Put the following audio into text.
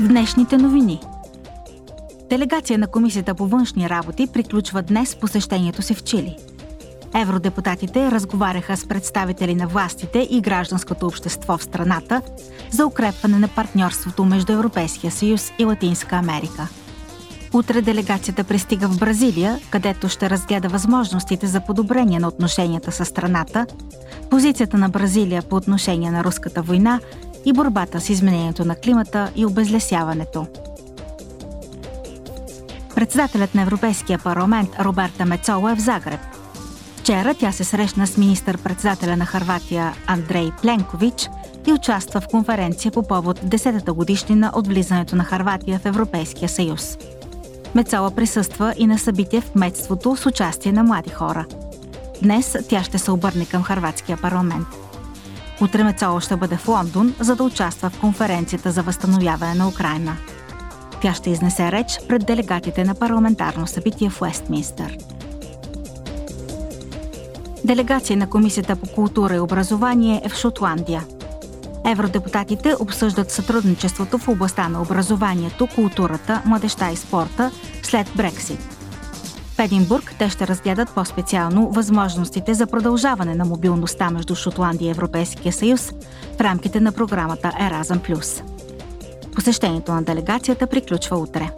В днешните новини Делегация на Комисията по външни работи приключва днес посещението си в Чили. Евродепутатите разговаряха с представители на властите и гражданското общество в страната за укрепване на партньорството между Европейския съюз и Латинска Америка. Утре делегацията пристига в Бразилия, където ще разгледа възможностите за подобрение на отношенията с страната, позицията на Бразилия по отношение на руската война и борбата с изменението на климата и обезлесяването. Председателят на Европейския парламент Роберта Мецола е в Загреб. Вчера тя се срещна с министър-председателя на Харватия Андрей Пленкович и участва в конференция по повод 10-та годишнина от влизането на Харватия в Европейския съюз. Мецола присъства и на събитие в кметството с участие на млади хора. Днес тя ще се обърне към Харватския парламент. Утре Мецола ще бъде в Лондон, за да участва в конференцията за възстановяване на Украина. Тя ще изнесе реч пред делегатите на парламентарно събитие в Уестминстър. Делегация на Комисията по култура и образование е в Шотландия. Евродепутатите обсъждат сътрудничеството в областта на образованието, културата, младеща и спорта след Брексит. В Единбург те ще разгледат по-специално възможностите за продължаване на мобилността между Шотландия и Европейския съюз в рамките на програмата Еразъм. Посещението на делегацията приключва утре.